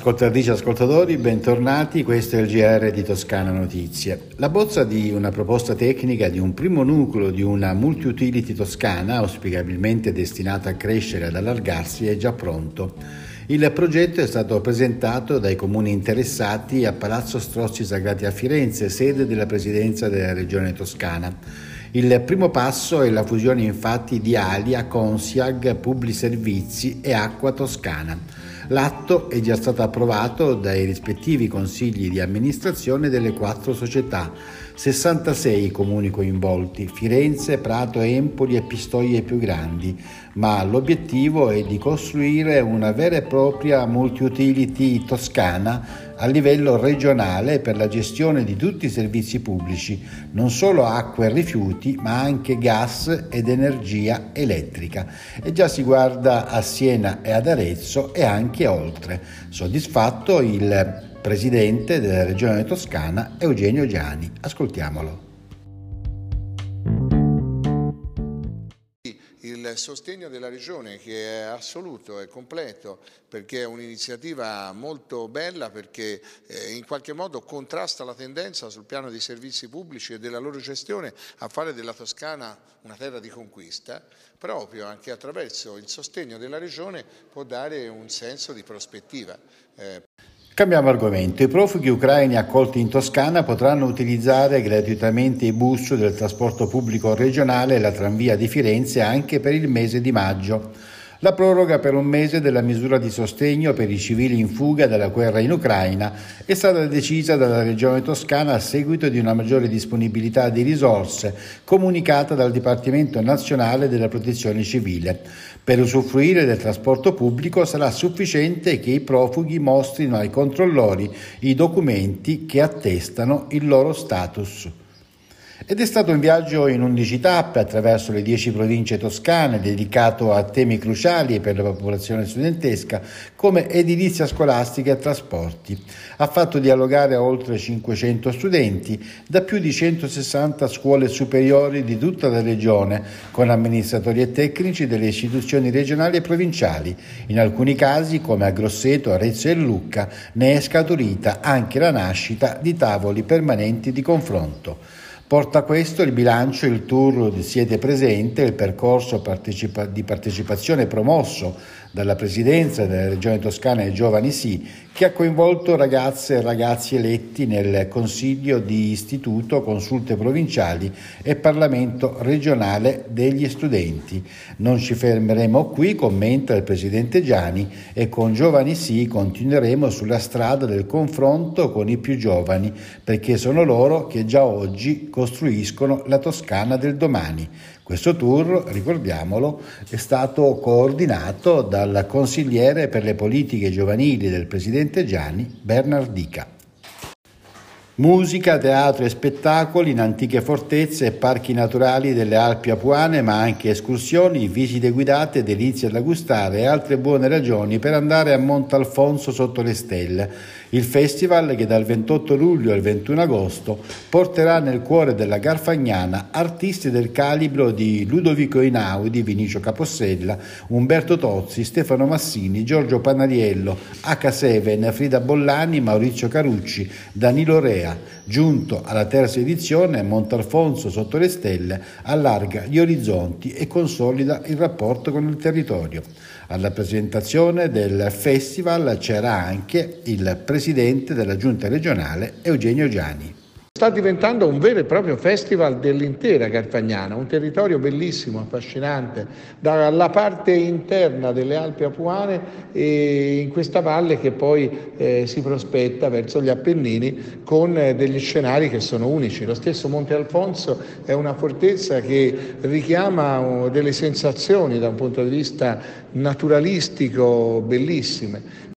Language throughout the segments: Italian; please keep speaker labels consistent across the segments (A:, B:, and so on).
A: Ascoltatrici e ascoltatori, bentornati, questo è il GR di Toscana Notizie. La bozza di una proposta tecnica di un primo nucleo di una multi-utility toscana, auspicabilmente destinata a crescere e ad allargarsi, è già pronto. Il progetto è stato presentato dai comuni interessati a Palazzo Strozzi Sagrati a Firenze, sede della Presidenza della Regione Toscana. Il primo passo è la fusione infatti di Alia, Consiag, Publi Servizi e Acqua Toscana. L'atto è già stato approvato dai rispettivi consigli di amministrazione delle quattro società, 66 i comuni coinvolti, Firenze, Prato, Empoli e Pistoie più grandi, ma l'obiettivo è di costruire una vera e propria multi-utility toscana a livello regionale per la gestione di tutti i servizi pubblici, non solo acqua e rifiuti, ma anche gas ed energia elettrica. E già si guarda a Siena e ad Arezzo e anche oltre. Soddisfatto il presidente della regione toscana Eugenio Giani. Ascoltiamolo.
B: Sostegno della Regione che è assoluto e completo perché è un'iniziativa molto bella perché eh, in qualche modo contrasta la tendenza sul piano dei servizi pubblici e della loro gestione a fare della Toscana una terra di conquista, proprio anche attraverso il sostegno della Regione può dare un senso di prospettiva.
A: Cambiamo argomento. I profughi ucraini accolti in Toscana potranno utilizzare gratuitamente i bus del trasporto pubblico regionale e la tranvia di Firenze anche per il mese di maggio. La proroga per un mese della misura di sostegno per i civili in fuga dalla guerra in Ucraina è stata decisa dalla Regione Toscana a seguito di una maggiore disponibilità di risorse comunicata dal Dipartimento Nazionale della Protezione Civile. Per usufruire del trasporto pubblico sarà sufficiente che i profughi mostrino ai controllori i documenti che attestano il loro status. Ed è stato un viaggio in 11 tappe attraverso le 10 province toscane dedicato a temi cruciali per la popolazione studentesca come edilizia scolastica e trasporti. Ha fatto dialogare a oltre 500 studenti da più di 160 scuole superiori di tutta la regione con amministratori e tecnici delle istituzioni regionali e provinciali. In alcuni casi, come a Grosseto, Arezzo e Lucca, ne è scaturita anche la nascita di tavoli permanenti di confronto. Porta questo il bilancio, il tour di Siete Presente, il percorso partecipa- di partecipazione promosso dalla Presidenza della Regione Toscana e Giovani Sì, che ha coinvolto ragazze e ragazzi eletti nel Consiglio di Istituto, Consulte Provinciali e Parlamento regionale degli studenti. Non ci fermeremo qui, commenta il Presidente Gianni, e con Giovani Sì continueremo sulla strada del confronto con i più giovani, perché sono loro che già oggi costruiscono la Toscana del domani. Questo tour, ricordiamolo, è stato coordinato dal consigliere per le politiche giovanili del presidente Gianni, Bernardica. Musica, teatro e spettacoli in antiche fortezze e parchi naturali delle Alpi Apuane, ma anche escursioni, visite guidate, delizie da gustare e altre buone ragioni per andare a Montalfonso sotto le stelle. Il festival che dal 28 luglio al 21 agosto porterà nel cuore della Garfagnana artisti del calibro di Ludovico Inaudi, Vinicio Capossella, Umberto Tozzi, Stefano Massini, Giorgio Panariello, H7, Frida Bollani, Maurizio Carucci, Danilo Rea, giunto alla terza edizione, Montalfonso sotto le stelle allarga gli orizzonti e consolida il rapporto con il territorio. Alla presentazione del festival c'era anche il presidente della giunta regionale Eugenio Giani.
C: Sta diventando un vero e proprio festival dell'intera Carfagnana, un territorio bellissimo, affascinante, dalla parte interna delle Alpi Apuane e in questa valle che poi eh, si prospetta verso gli Appennini con eh, degli scenari che sono unici. Lo stesso Monte Alfonso è una fortezza che richiama uh, delle sensazioni da un punto di vista naturalistico bellissime.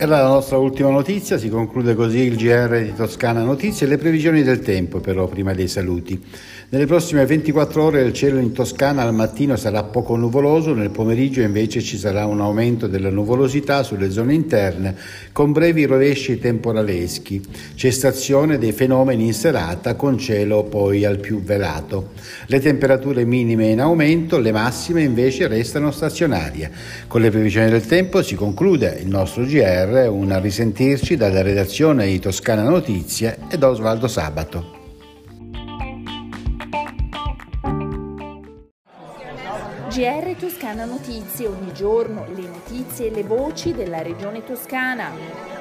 A: Era la nostra ultima notizia, si conclude così il GR di Toscana Notizie le previsioni del tempo però prima dei saluti. Nelle prossime 24 ore il cielo in Toscana al mattino sarà poco nuvoloso, nel pomeriggio invece ci sarà un aumento della nuvolosità sulle zone interne con brevi rovesci temporaleschi, cessazione dei fenomeni in serata con cielo poi al più velato. Le temperature minime in aumento, le massime invece restano stazionarie. Con le previsioni del tempo si conclude il nostro GR, un risentirci dalla redazione di Toscana Notizie ed Osvaldo Sabato.
D: GR Toscana Notizie, ogni giorno le notizie e le voci della regione toscana.